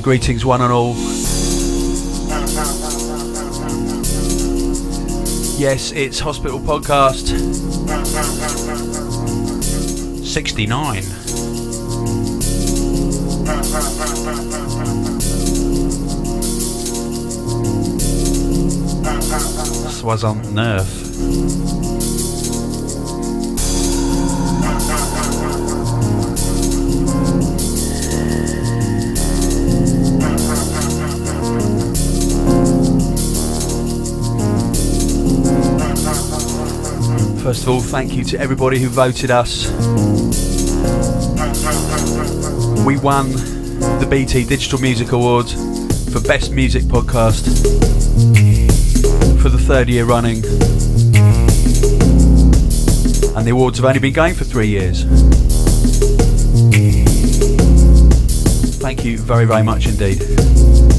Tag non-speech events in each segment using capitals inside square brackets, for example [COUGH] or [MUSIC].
And greetings, one and all. Yes, it's Hospital Podcast 69. Soixante-neuf. First of all, thank you to everybody who voted us. We won the BT Digital Music Awards for Best Music Podcast for the third year running. And the awards have only been going for three years. Thank you very, very much indeed.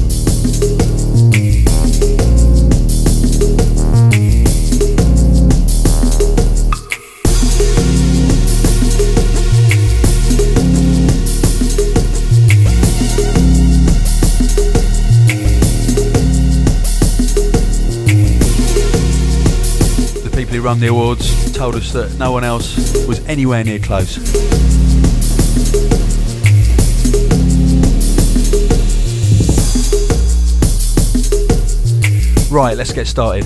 Run the awards told us that no one else was anywhere near close. Right, let's get started.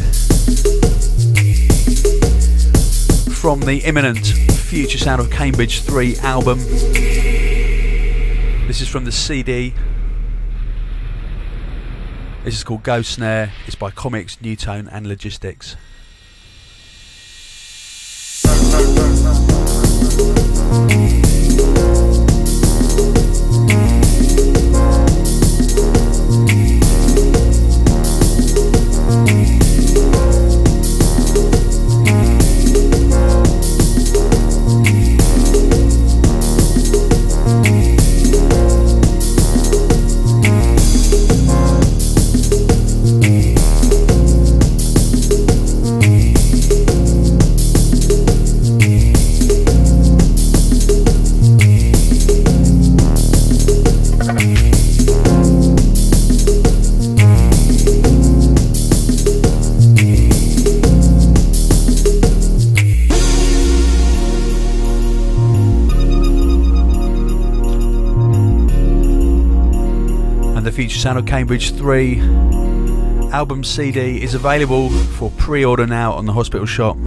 From the imminent Future Sound of Cambridge 3 album. This is from the CD. This is called Ghost Snare. It's by Commix, Nu:Tone, and Logistics. Of Cambridge 3 album CD is available for pre order now on the hospital shop.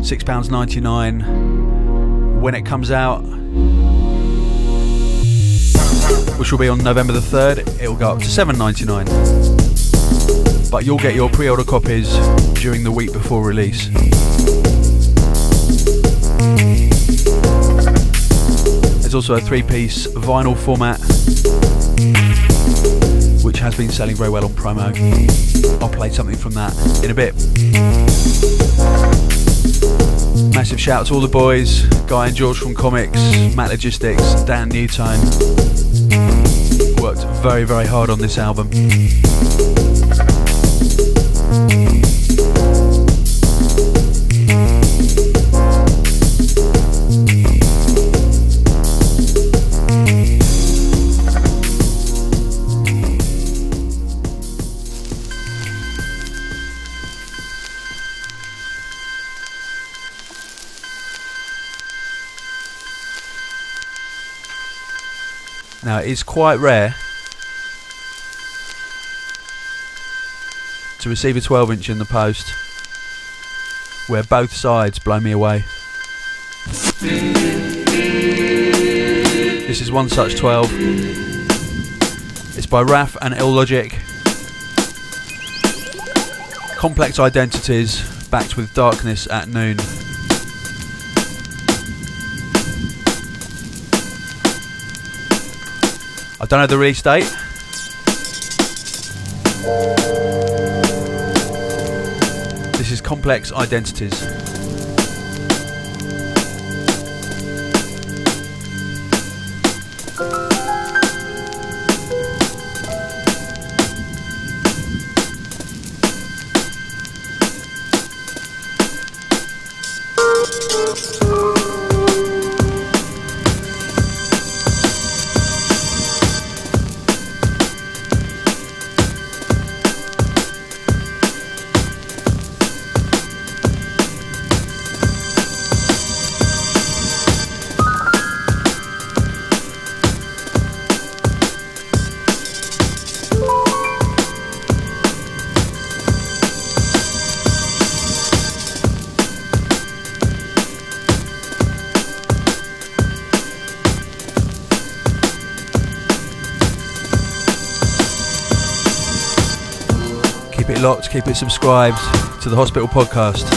£6.99 when it comes out, which will be on November the 3rd, it will go up to £7.99. But you'll get your pre order copies during the week before release. There's also a three piece vinyl format which has been selling very well on promo. I'll play something from that in a bit. Massive shout out to all the boys Guy and George from Commix, Matt Logistics, Dan Nu:Tone. Worked very, very hard on this album. It's quite rare to receive a 12 inch in the post where both sides blow me away. This is one such 12. It's by Raf and Illogic. Complex identities backed with darkness at noon. Don't know the release date. This is Complex Identities. Keep it locked, keep it subscribed to the Hospital Podcast.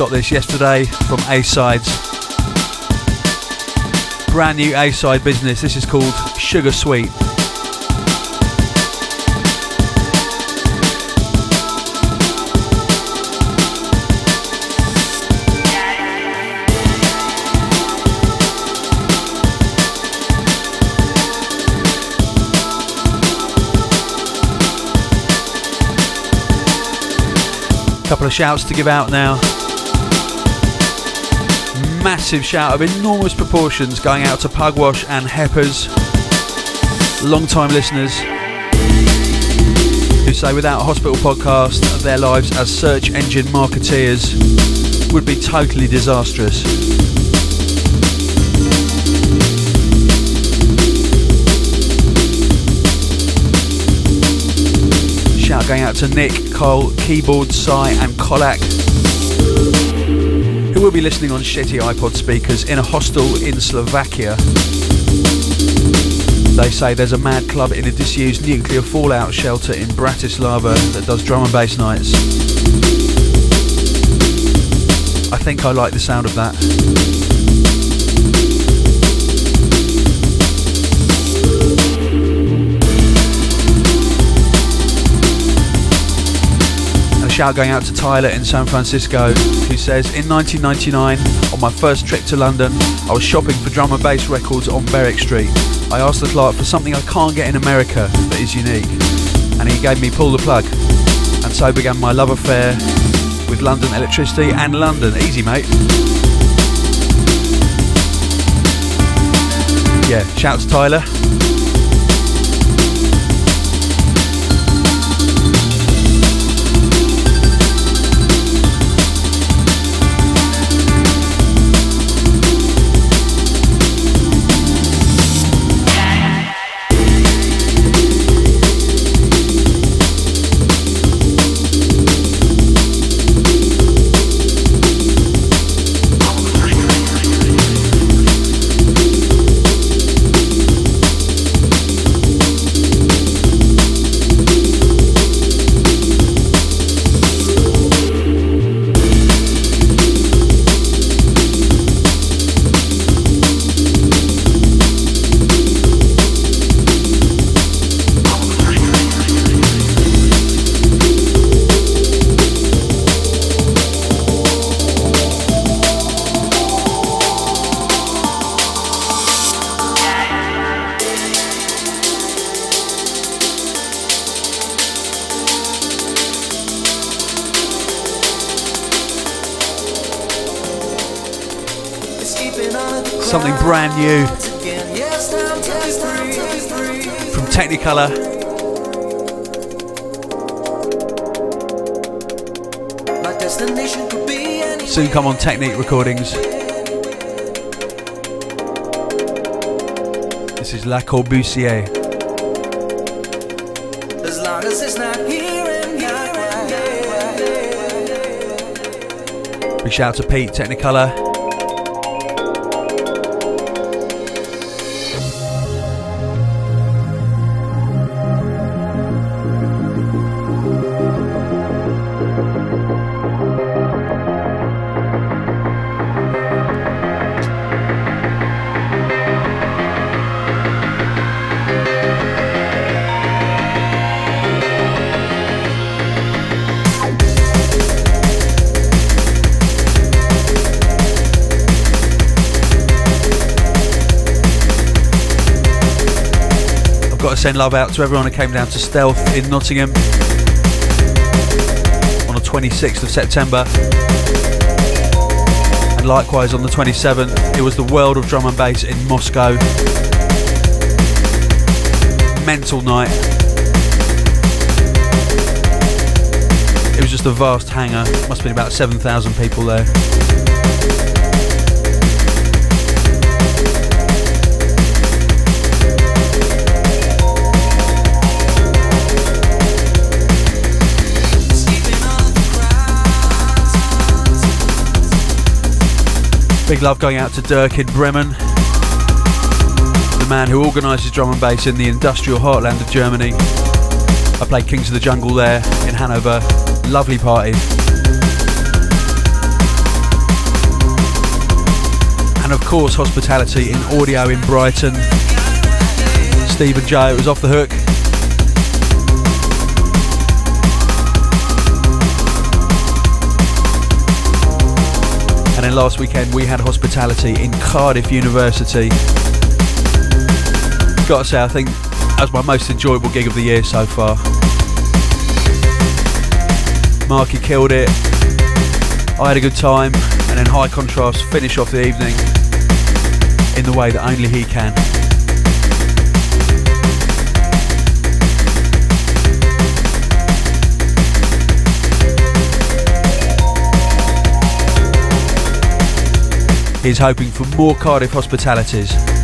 Got this yesterday from A Sides. Brand new A Side business. This is called Sugar Sweet. couple of shouts to give out now massive shout of enormous proportions going out to Pugwash and Heppers, long time listeners who say without a hospital podcast, their lives as search engine marketeers would be totally disastrous. Shout going out to Nick, Cole, Keyboard, Sai, and Kolak will be listening on shitty iPod speakers in a hostel in Slovakia. They say there's a mad club in a disused nuclear fallout shelter in Bratislava that does drum and bass nights. I think I like the sound of that. Shout going out to Tyler in San Francisco, who says, In 1999, on my first trip to London, I was shopping for drum and bass records on Berwick Street. I asked the clerk for something I can't get in America that is unique, and he gave me Pull the Plug. And so began my love affair with London Elektricity and London. Easy, mate. Yeah, shout to Tyler. Soon come on Technique Recordings. This is La Corbusier. As long as it's not here and Big shout out to Pete, Technicolor. Send love out to everyone who came down to Stealth in Nottingham on the 26th of September. And likewise on the 27th, it was the World of Drum and Bass in Moscow. Mental night. It was just a vast hangar, must have been about 7,000 people there. Big love going out to Dirk in Bremen, the man who organises drum and bass in the industrial heartland of Germany. I played Kings of the Jungle there in Hanover. Lovely party. And of course, hospitality in audio in Brighton. Steve and Joe, it was off the hook. Last weekend we had hospitality in Cardiff University. Gotta say, I think that was my most enjoyable gig of the year so far. Marky killed it. I had a good time, and then high contrast finish off the evening in the way that only he can. He's hoping for more Cardiff hospitalities.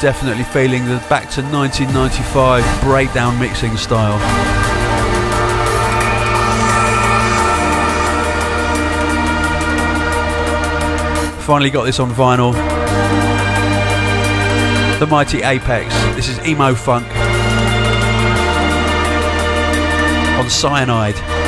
Definitely feeling the back to 1995 breakdown mixing style. Finally got this on vinyl. The Mighty Apex. This is Emo Funk on Cyanide.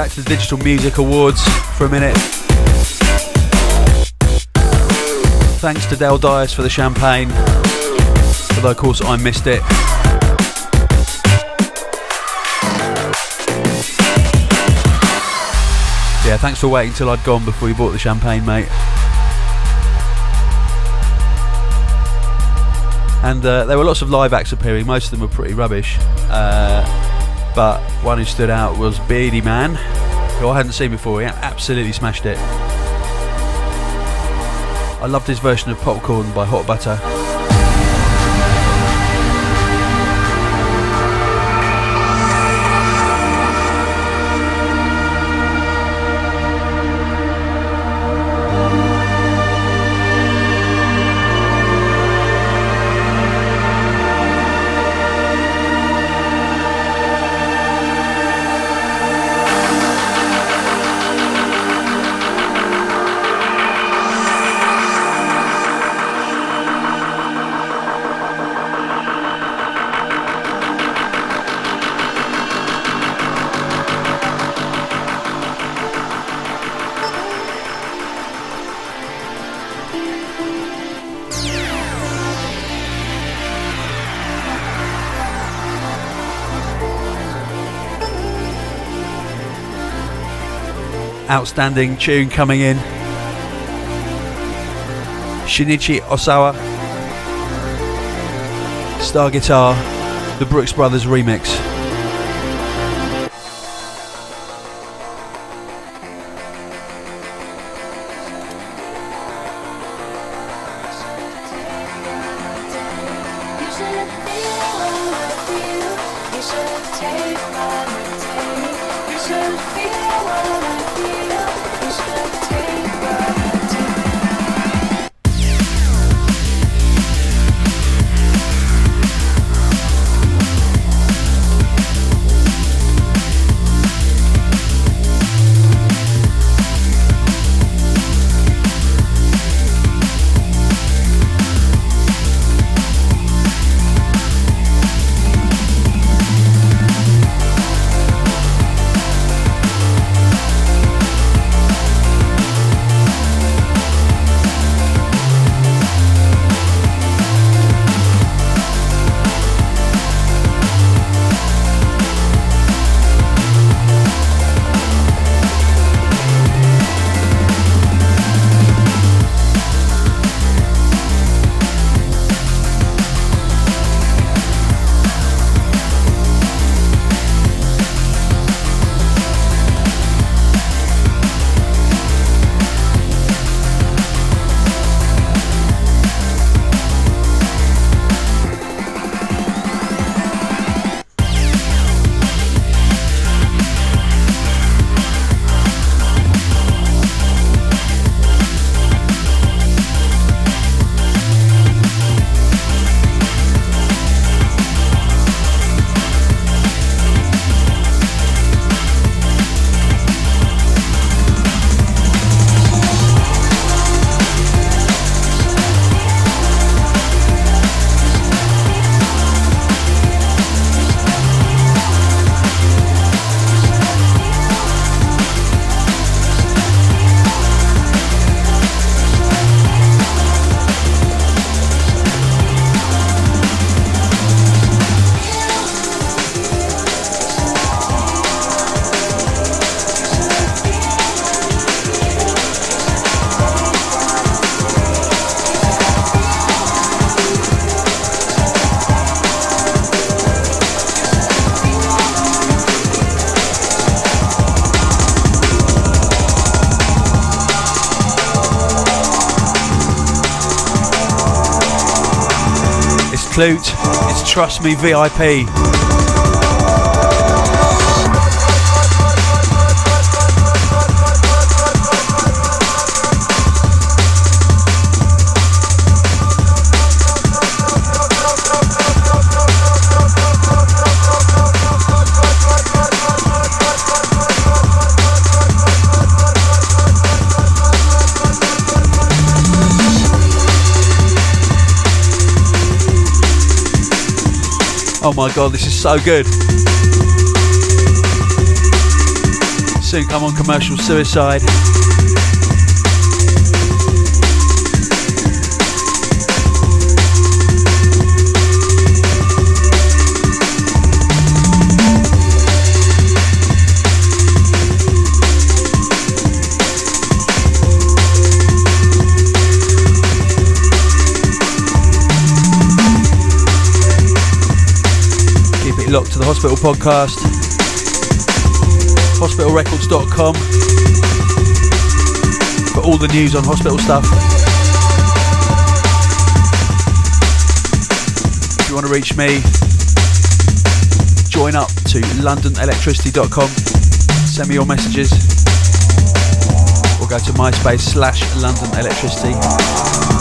Back to the Digital Music Awards for a minute. Thanks to Del Dias for the champagne, although of course I missed it. Yeah, thanks for waiting till I'd gone before you bought the champagne, mate. And uh, there were lots of live acts appearing, most of them were pretty rubbish. Uh, but one who stood out was Beardyman, who I hadn't seen before. He absolutely smashed it. I loved his version of Popcorn by Hot Butter. Outstanding tune coming in. Shinichi Osawa, Star Guitar, the Brookes Brothers remix. Flute. It's Trust Me VIP. Oh my god, this is so good. Soon come on commercial suicide. Locked to the Hospital Podcast. HospitalRecords.com for all the news on hospital stuff. If you want to reach me, join up to LondonElektricity.com. Send me your messages or go to MySpace slash London Elektricity.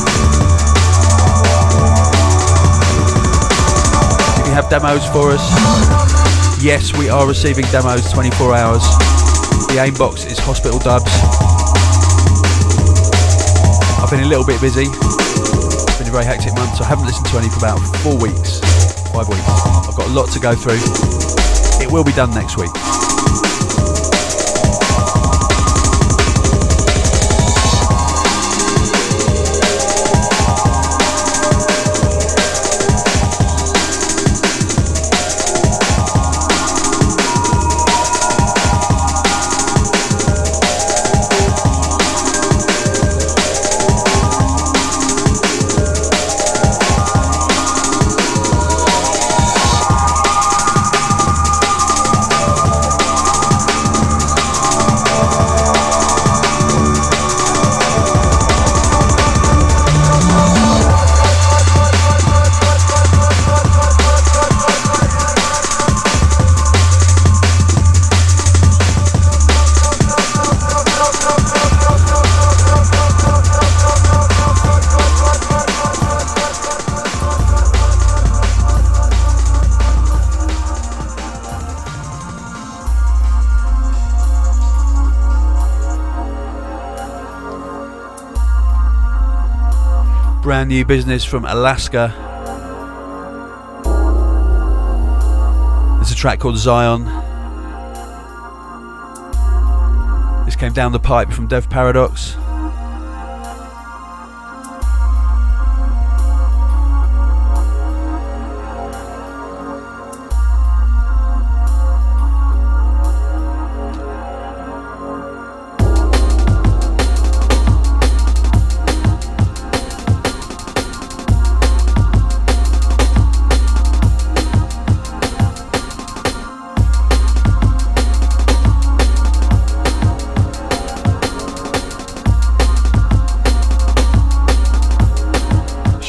Have demos for us? Yes, we are receiving demos 24 hours. The aim box is Hospital Dubs. I've been a little bit busy. It's been a very hectic month, so I haven't listened to any for about four weeks, five weeks. I've got a lot to go through. It will be done next week. New business from Alaska. It's a track called Zion. This came down the pipe from Dev Paradox.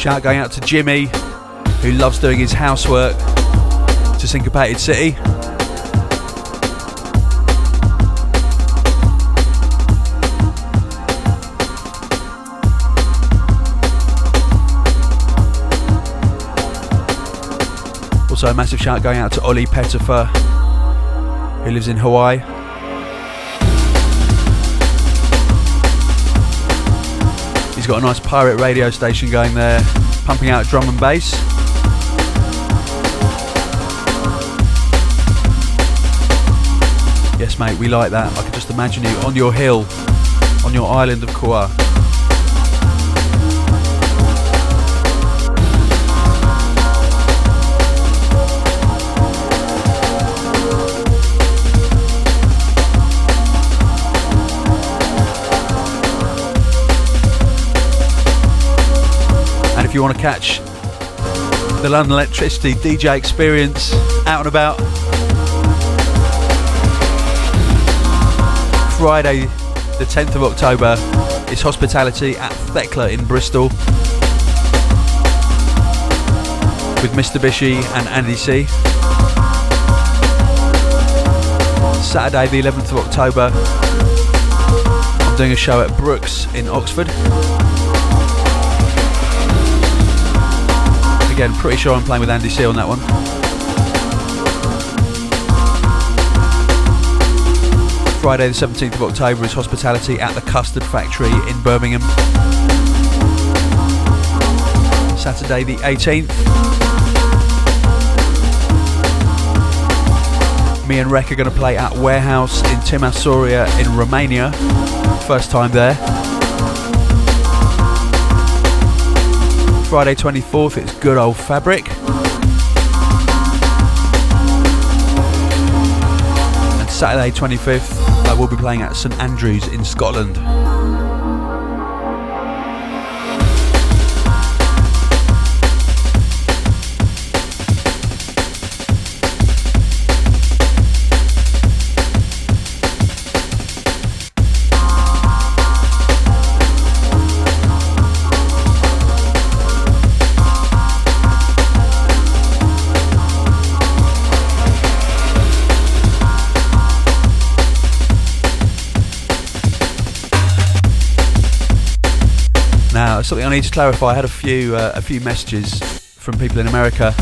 Shout going out to Jimmy, who loves doing his housework to Syncopated City. Also, a massive shout going out to Ollie Pettifer, who lives in Hawaii. Got a nice pirate radio station going there, pumping out drum and bass. Yes, mate, we like that. I can just imagine you on your hill, on your island of Kauai. You want to catch the London Elektricity DJ experience out and about. Friday, the 10th of October, is hospitality at Thekla in Bristol with Mr. Bishy and Andy C. Saturday, the 11th of October, I'm doing a show at Brookes in Oxford. Again, pretty sure I'm playing with Andy C on that one. Friday the 17th of October is hospitality at the Custard Factory in Birmingham. Saturday the 18th. Me and Rec are going to play at Warehouse in Timisoara in Romania. First time there. Friday 24th, it's good old fabric. And Saturday 25th, I will be playing at St Andrews in Scotland. Something I need to clarify. I had a few uh, a few messages from people in America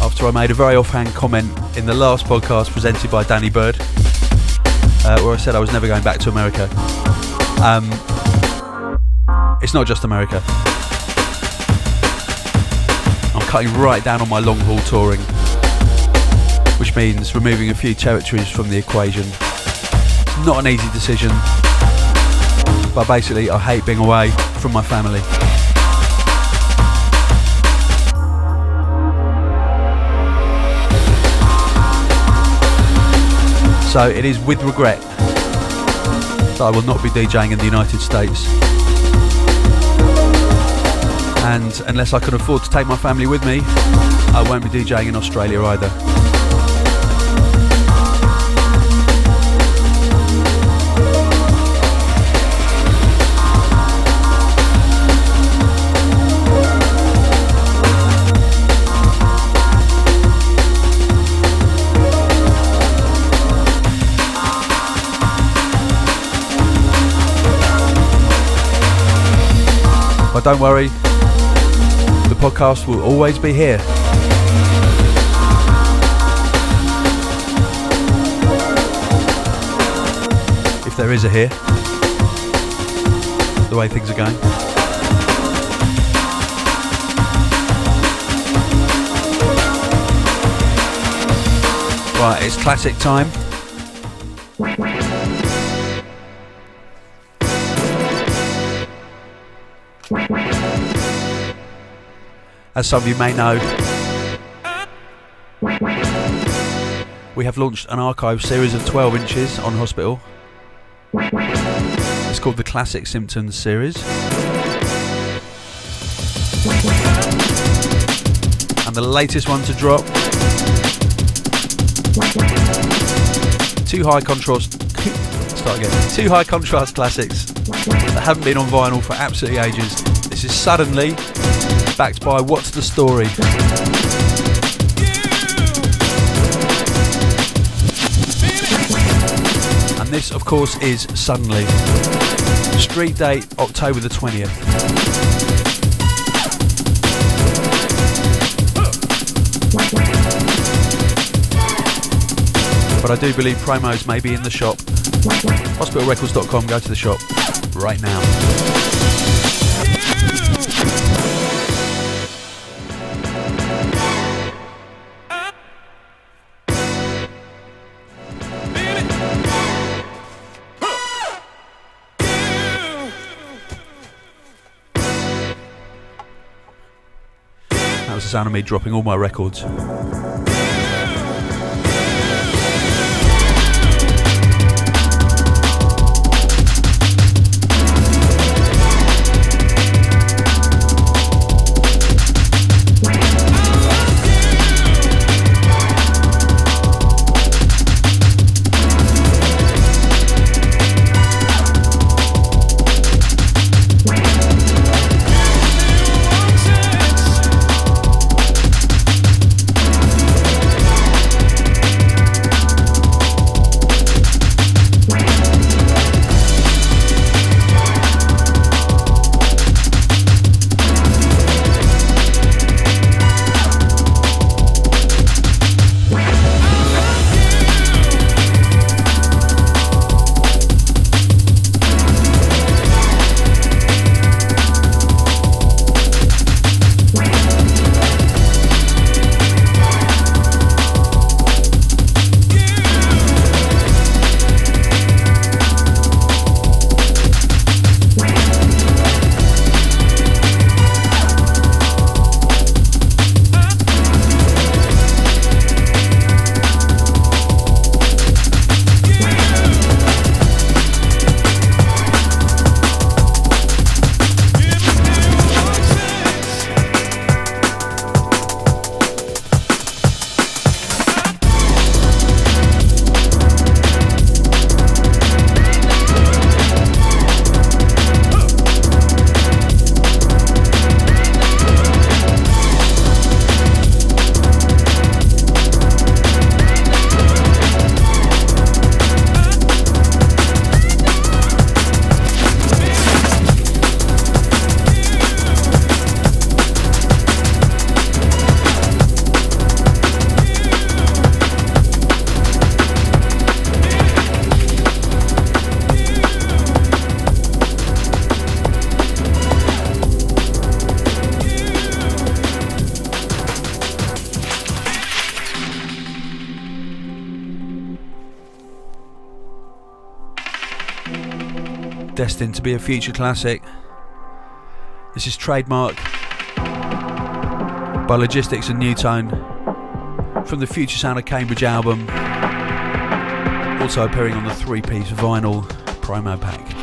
after I made a very offhand comment in the last podcast presented by Danny Byrd, uh, where I said I was never going back to America. Um, it's not just America. I'm cutting right down on my long haul touring, which means removing a few territories from the equation. Not an easy decision, but basically, I hate being away from my family. So it is with regret that I will not be DJing in the United States. And unless I can afford to take my family with me, I won't be DJing in Australia either. Don't worry, the podcast will always be here. If there is a here, the way things are going. Right, it's classic time. As some of you may know, we have launched an archive series of 12 inches on Hospital. It's called the Classic Symptoms series. And the latest one to drop two high contrast [LAUGHS] start again. Two high contrast classics haven't been on vinyl for absolutely ages. This is suddenly backed by What's the Story? And this, of course, is Suddenly. Street date October the 20th. But I do believe promos may be in the shop. Hospitalrecords.com, go to the shop right now. sound of me dropping all my records. Destined to be a future classic. This is Trademark by Logistics and Nu:Tone from the Future Sound of Cambridge album, also appearing on the three piece vinyl promo pack.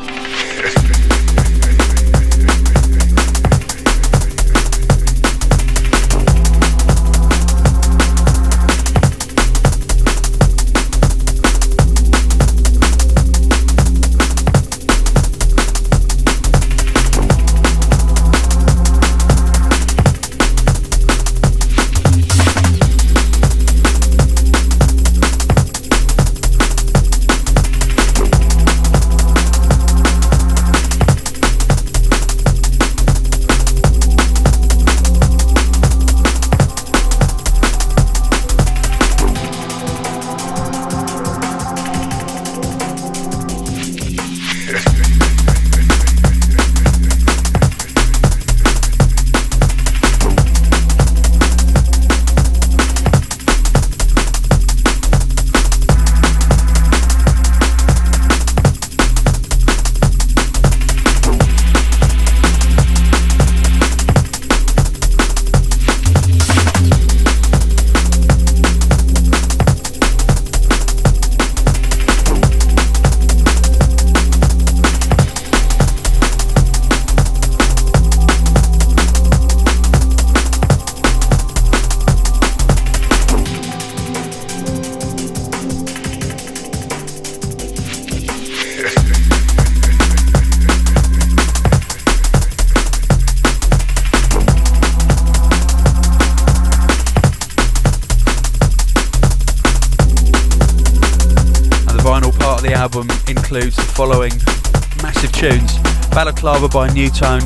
Balaclava by Nu:Tone,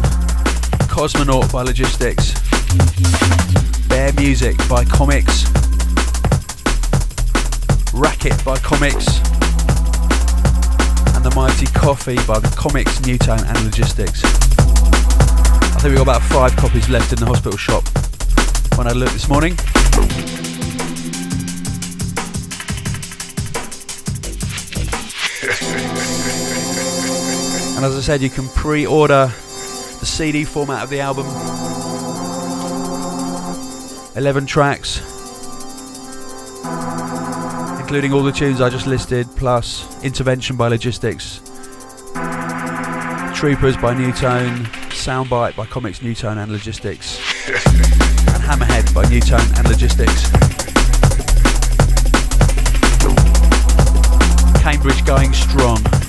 Cosmonaut by Logistics, Bear Music by Commix, Racket by Commix, and The Mighty Coffee by the Commix, Nu:Tone and Logistics. I think we've got about five copies left in the hospital shop when I looked this morning. And as I said, you can pre order the CD format of the album 11 tracks, including all the tunes I just listed, plus Intervention by Logistics, Troopers by Nu:Tone, Soundbite by Commix Nu:Tone and Logistics, and Hammerhead by Nu:Tone and Logistics. Cambridge going strong.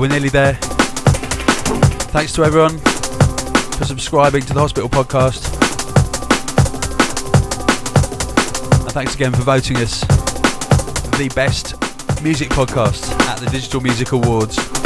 We're nearly there. Thanks to everyone for subscribing to the Hospital Podcast. And thanks again for voting us the best music podcast at the Digital Music Awards.